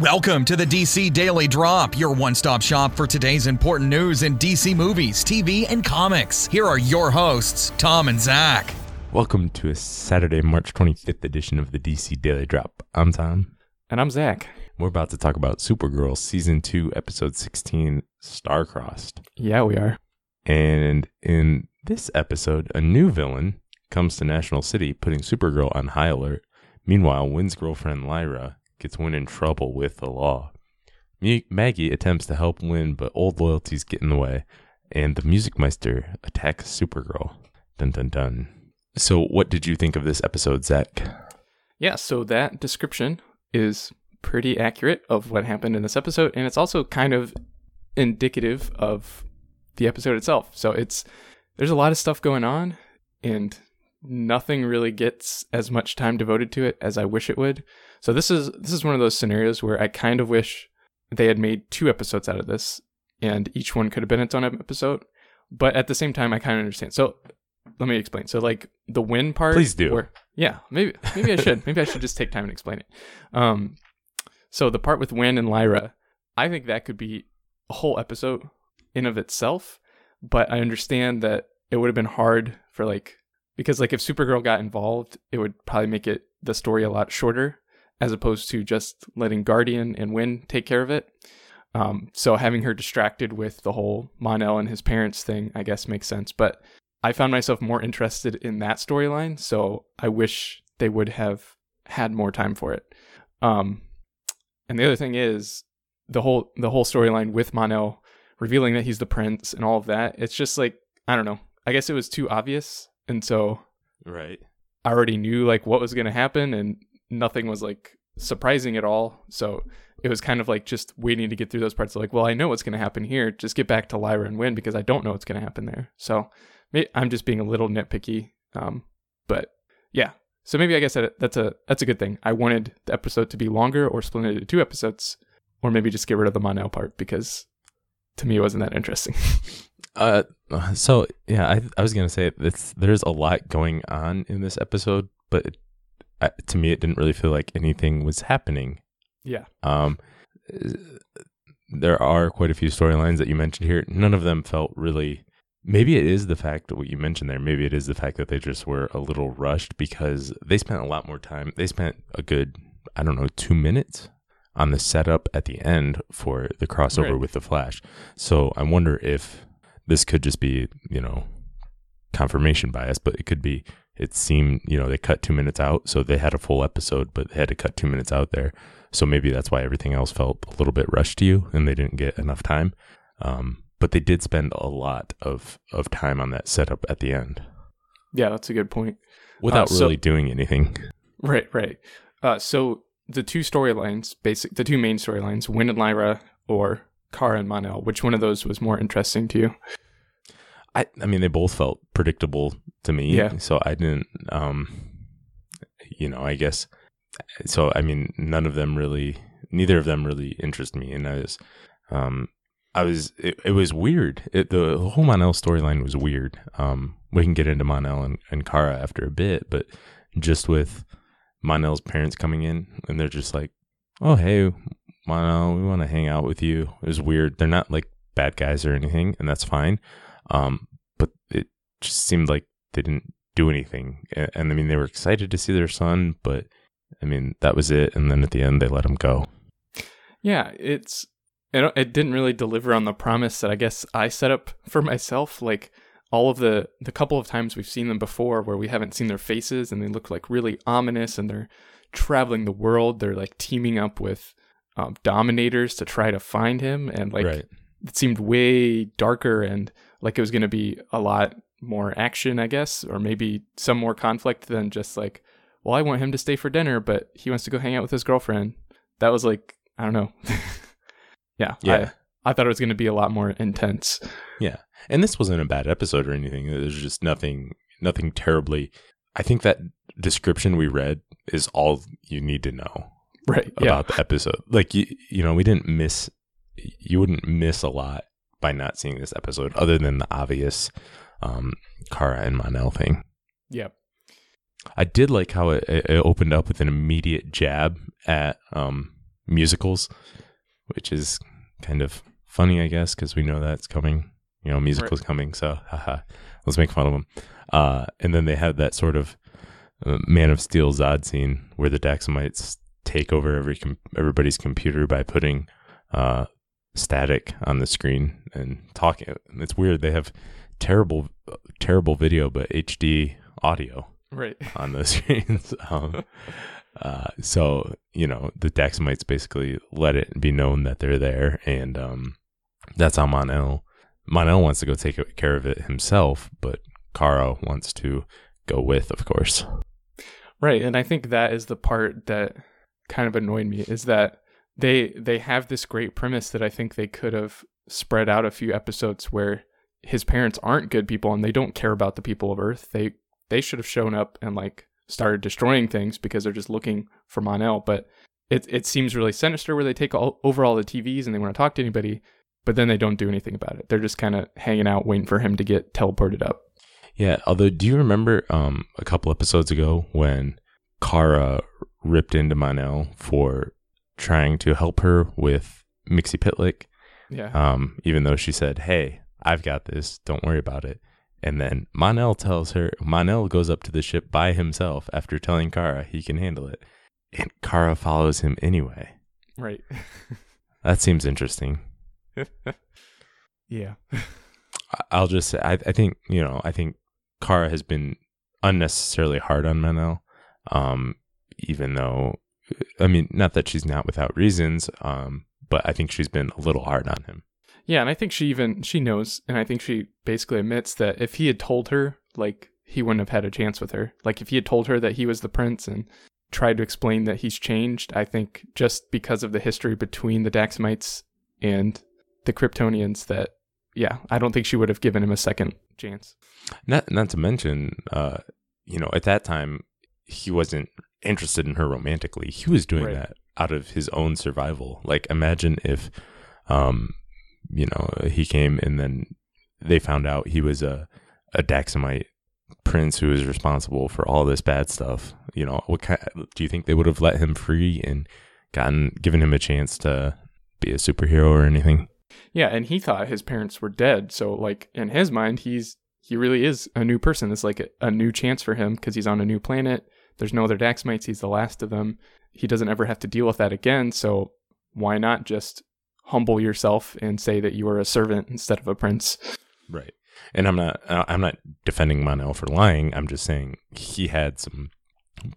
Welcome to the DC Daily Drop, your one stop shop for today's important news in DC movies, TV, and comics. Here are your hosts, Tom and Zach. Welcome to a Saturday, March 25th edition of the DC Daily Drop. I'm Tom. And I'm Zach. We're about to talk about Supergirl Season 2, Episode 16, Starcrossed. Yeah, we are. And in this episode, a new villain comes to National City, putting Supergirl on high alert. Meanwhile, Winn's girlfriend Lyra gets Winn in trouble with the law. Maggie attempts to help Winn, but old loyalties get in the way, and the Music Meister attacks Supergirl. Dun dun dun. So, what did you think of this episode, Zach? Yeah, so that description is pretty accurate of what happened in this episode, and it's also kind of indicative of the episode itself. So, it's there's a lot of stuff going on, and nothing really gets as much time devoted to it as I wish it would. So this is this is one of those scenarios where I kind of wish they had made two episodes out of this and each one could have been its own episode. But at the same time I kind of understand. So let me explain. So like the Winn part Please do. Where, yeah, maybe maybe I should. maybe I should just take time and explain it. Um so the part with Winn and Lyra, I think that could be a whole episode in of itself, but I understand that it would have been hard for like because like if Supergirl got involved, it would probably make it the story a lot shorter as opposed to just letting Guardian and Winn take care of it. Um, so having her distracted with the whole Mon-El and his parents thing, I guess makes sense. But I found myself more interested in that storyline, so I wish they would have had more time for it. Um, and the other thing is the whole the whole storyline with Mon-El revealing that he's the prince and all of that. It's just like I don't know. I guess it was too obvious and so right. I already knew like what was going to happen and nothing was like surprising at all. So it was kind of like just waiting to get through those parts of like well i know what's going to happen here. Just get back to lyra and Winn because i don't know what's going to happen there. So i'm just being a little nitpicky um but yeah. So maybe i guess that, that's a that's a good thing. I wanted the episode to be longer or split into two episodes or maybe just get rid of the Mon-El part because to me it wasn't that interesting Uh, so yeah, I I was gonna say it's there's a lot going on in this episode, but it, uh, to me it didn't really feel like anything was happening. Yeah. Um, there are quite a few storylines that you mentioned here. None of them felt really. Maybe it is the fact that what you mentioned there. Maybe it is the fact that they just were a little rushed because they spent a lot more time. They spent a good, I don't know, two minutes on the setup at the end for the crossover right. with the Flash. So I wonder if this could just be, you know, confirmation bias, but it could be it seemed, you know, they cut two minutes out. So they had a full episode, but they had to cut two minutes out there. So maybe that's why everything else felt a little bit rushed to you and they didn't get enough time. Um, but they did spend a lot of, of time on that setup at the end. Yeah, that's a good point. Without uh, so, really doing anything. Right, right. Uh, so the two storylines, basic, the two main storylines, Winn and Lyra or Kara and Mon-El, which one of those was more interesting to you? I I mean they both felt predictable to me. Yeah. So I didn't um you know, I guess so I mean none of them really neither of them really interest me and I was um I was it, it was weird. It, the whole Mon-El storyline was weird. Um we can get into Mon-El and, and Kara after a bit, but just with Mon-El's parents coming in and they're just like, "Oh, hey, Mono, we want to hang out with you." It was weird. They're not like bad guys or anything, and that's fine. Um, but it just seemed like they didn't do anything. And, and I mean, they were excited to see their son, but I mean, that was it. And then at the end, they let him go. Yeah, it's it, it didn't really deliver on the promise that I guess I set up for myself. Like all of the the couple of times we've seen them before, where we haven't seen their faces and they look like really ominous, and they're traveling the world. They're like teaming up with um, dominators to try to find him, and like right. it seemed way darker and like it was going to be a lot more action, I guess, or maybe some more conflict than just like, well, I want him to stay for dinner, but he wants to go hang out with his girlfriend. That was like, I don't know. yeah. Yeah. I, I thought it was going to be a lot more intense. Yeah. And this wasn't a bad episode or anything. There's just nothing, nothing terribly. I think that description we read is all you need to know right about yeah. the episode. Like you, you know, we didn't miss. You wouldn't miss a lot by not seeing this episode, other than the obvious um, Kara and Mon-El thing. Yep. I did like how it, it, opened up with an immediate jab at um, musicals, which is kind of funny, I guess, because we know that's coming. You know, musicals coming, so haha, let's make fun of them. Uh, and then they had that sort of uh, Man of Steel Zod scene where the Daxamites take over every com- everybody's computer by putting uh, static on the screen and talking. It's weird. They have terrible, terrible video, but HD audio Right. on the screens. Um, uh, so you know the Daxamites basically let it be known that they're there, and um, that's how Mon-El. Mon-El wants to go take care of it himself, but Kara wants to go with, of course. Right, and I think that is the part that kind of annoyed me is that they they have this great premise that I think they could have spread out a few episodes where his parents aren't good people and they don't care about the people of Earth. They they should have shown up and like started destroying things because they're just looking for Mon-El. But it it seems really sinister where they take all, over all the TVs and they want to talk to anybody, but then they don't do anything about it. They're just kind of hanging out waiting for him to get teleported up. Yeah. Although, do you remember um, a couple episodes ago when Kara ripped into Mon-El for trying to help her with Mxyzptlk? Yeah. Um, even though she said, "Hey, I've got this. Don't worry about it." And then Mon-El tells her, Mon-El goes up to the ship by himself after telling Kara he can handle it. And Kara follows him anyway. right. That seems interesting. yeah. I'll just say, I, I think, you know, I think Kara has been unnecessarily hard on Mon-El. Um, even though, I mean, not that she's not without reasons, um, but I think she's been a little hard on him. Yeah, and I think she even she knows, and I think she basically admits that if he had told her, like he wouldn't have had a chance with her. Like if he had told her that he was the prince and tried to explain that he's changed, I think just because of the history between the Daxamites and the Kryptonians, that yeah, I don't think she would have given him a second chance. Not not to mention, uh, you know, at that time he wasn't interested in her romantically. He was doing Right. that out of his own survival. Like imagine if um you know, he came and then they found out he was a a Daxamite prince who was responsible for all this bad stuff. You know, what kind do you think they would have let him free and gotten given him a chance to be a superhero or anything? Yeah, and he thought his parents were dead, so like in his mind, he's he really is a new person. It's like a, a new chance for him because he's on a new planet. There's no other Daxamites. He's the last of them. He doesn't ever have to deal with that again. So why not just humble yourself and say that you are a servant instead of a prince? Right. And I'm not uh, I'm not defending Mon-El for lying. I'm just saying he had some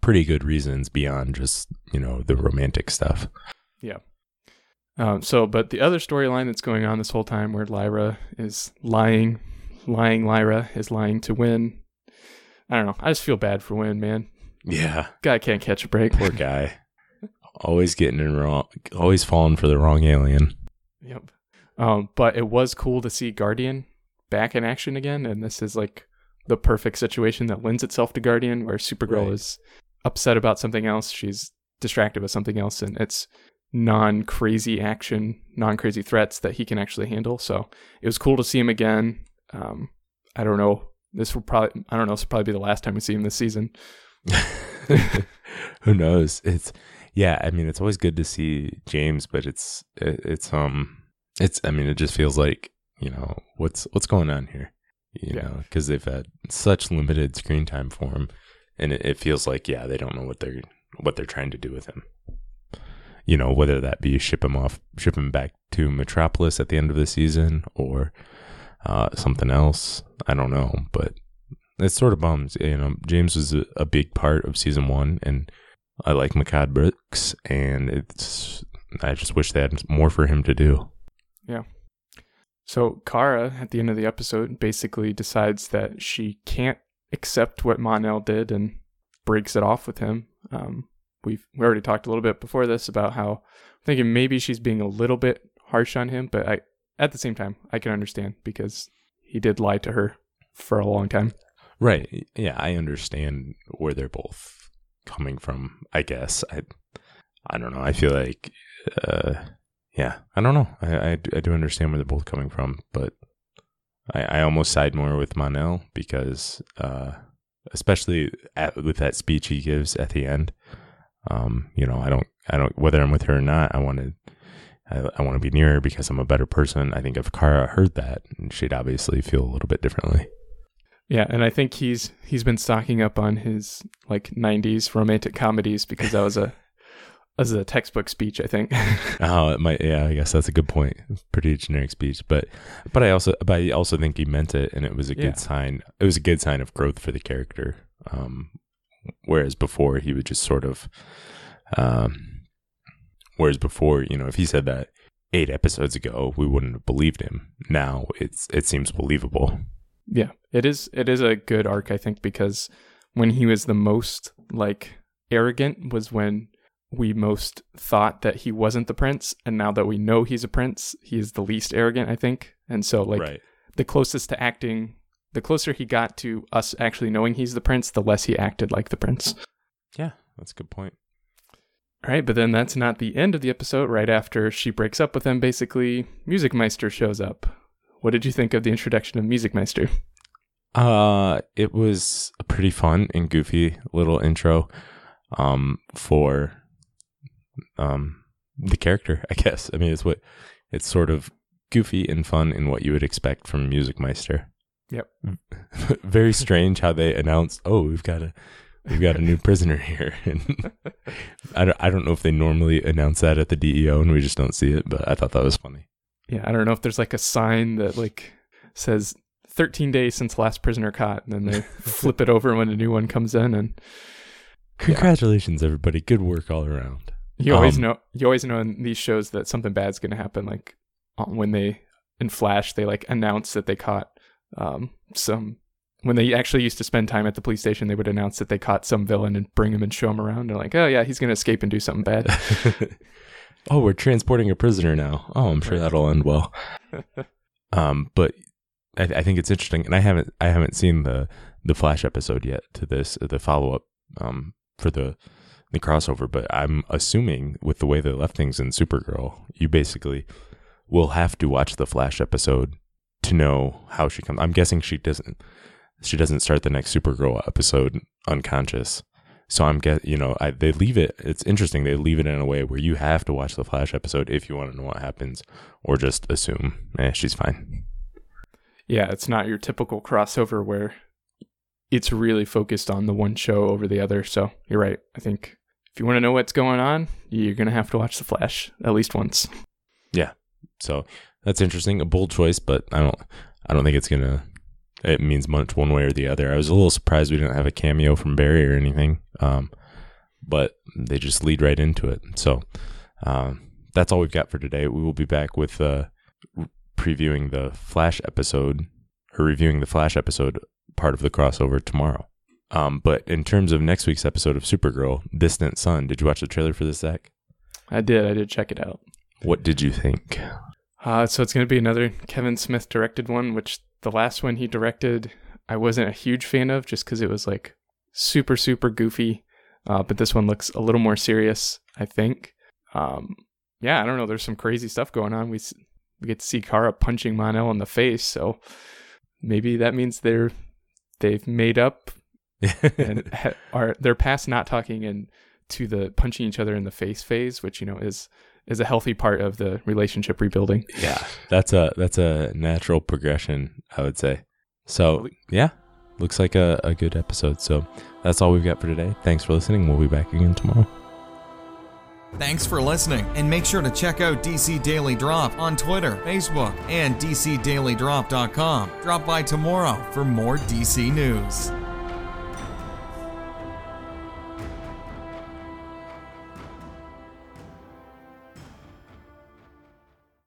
pretty good reasons beyond just, you know, the romantic stuff. Yeah. Um, so, but the other storyline that's going on this whole time where Lyra is lying, lying Lyra is lying to Winn. I don't know. I just feel bad for Winn, man. Yeah. Guy can't catch a break. Poor guy. always getting in wrong always falling for the wrong alien. Yep. Um, but it was cool to see Guardian back in action again, and this is like the perfect situation that lends itself to Guardian, where Supergirl Right. is upset about something else, she's distracted with something else, and it's non-crazy action, non-crazy threats that he can actually handle. So it was cool to see him again. Um, I don't know. This will probably I don't know. This will probably be the last time we see him this season. Who knows? It's yeah, I mean it's always good to see James, but it's it, it's um it's I mean it just feels like, you know, what's what's going on here? You Yeah. know, cuz they've had such limited screen time for him and it, it feels like yeah, they don't know what they're what they're trying to do with him. You know, whether that be ship him off, ship him back to Metropolis at the end of the season or uh, something else. I don't know, but it sort of bums. You know, James was a, a big part of season one, and I like Mehcad Brooks, and it's. I just wish they had more for him to do. Yeah. So Kara, at the end of the episode, basically decides that she can't accept what Mon-El did and breaks it off with him. Um, we've we already talked a little bit before this about how I'm thinking maybe she's being a little bit harsh on him, but I at the same time I can understand because he did lie to her for a long time. Right? Yeah, I understand where they're both coming from. I guess I. I don't know. I feel like. Uh, yeah, I don't know. I, I, do- I do understand where they're both coming from, but I, I almost side more with Mon-El because, uh, especially at, with that speech he gives at the end, um, you know, I don't I don't whether I'm with her or not. I wanted I, I want to be near her because I'm a better person. I think if Kara heard that, she'd obviously feel a little bit differently. Yeah, and I think he's he's been stocking up on his like '90s romantic comedies because that was a as a textbook speech, I think. oh, it might. Yeah, I guess that's a good point. Pretty generic speech, but but I also but I also think he meant it, and it was a yeah. good sign. It was a good sign of growth for the character. Um, whereas before he would just sort of, um, whereas before you know if he said that eight episodes ago we wouldn't have believed him. Now it's it seems believable. Yeah, it is. It is a good arc, I think, because when he was the most like arrogant was when we most thought that he wasn't the prince, and now that we know he's a prince, he is the least arrogant, I think. And so, like, right. the closest to acting, the closer he got to us actually knowing he's the prince, the less he acted like the prince. Yeah, that's a good point. All right, but then that's not the end of the episode. Right after she breaks up with him, basically, Music Meister shows up. What did you think of the introduction of Music Meister? Uh, it was a pretty fun and goofy little intro um, for um, the character, I guess. I mean, it's what it's sort of goofy and fun in what you would expect from Music Meister. Yep. Very strange how they announced, "Oh, we've got a we've got a new prisoner here." And I don't, I don't know if they normally announce that at the DEO and we just don't see it, but I thought that was funny. Yeah, I don't know if there's like a sign that like says 13 days since last prisoner caught, and then they flip it over when a new one comes in and Congratulations, yeah. everybody! Good work all around. You always um, know. You always know in these shows that something bad's going to happen. Like when they in Flash, they like announce that they caught um, some. When they actually used to spend time at the police station, they would announce that they caught some villain and bring him and show him around. And like, oh yeah, he's going to escape and do something bad. oh, we're transporting a prisoner now. Oh, I'm sure that'll end well. um, but I, I, think it's interesting, and I haven't I haven't seen the the Flash episode yet to this the follow up um for the the crossover, but I'm assuming with the way they left things in Supergirl, you basically will have to watch the Flash episode to know how she comes. I'm guessing she doesn't she doesn't start the next Supergirl episode unconscious. So I'm get you know I, they leave it. It's interesting they leave it in a way where you have to watch the Flash episode if you want to know what happens, or just assume eh, she's fine. Yeah, it's not your typical crossover where it's really focused on the one show over the other. So you're right. I think if you want to know what's going on, you're going to have to watch The Flash at least once. Yeah. So that's interesting. A bold choice, but I don't I don't think it's going to it means much one way or the other. I was a little surprised we didn't have a cameo from Barry or anything. Um, but they just lead right into it. So um, that's all we've got for today. We will be back with uh, previewing the Flash episode or reviewing the Flash episode part of the crossover tomorrow. Um, but in terms of next week's episode of Supergirl, Distant Sun, did you watch the trailer for this, Zach? I did. I did check it out. What did you think? Uh, so it's going to be another Kevin Smith directed one, which the last one he directed, I wasn't a huge fan of just because it was like super, super goofy. Uh, but this one looks a little more serious, I think. Um, yeah, I don't know. There's some crazy stuff going on. We, we get to see Kara punching Mon-El in the face. So maybe that means they're they've made up and ha- are they're past not talking and to the punching each other in the face phase, which you know is is a healthy part of the relationship rebuilding. Yeah, that's a that's a natural progression, I would say. So yeah, looks like a, a good episode. So that's all we've got for today. Thanks for listening. We'll be back again tomorrow. Thanks for listening, and make sure to check out DC Daily Drop on Twitter, Facebook, and DCDailyDrop.com. Drop by tomorrow for more DC news.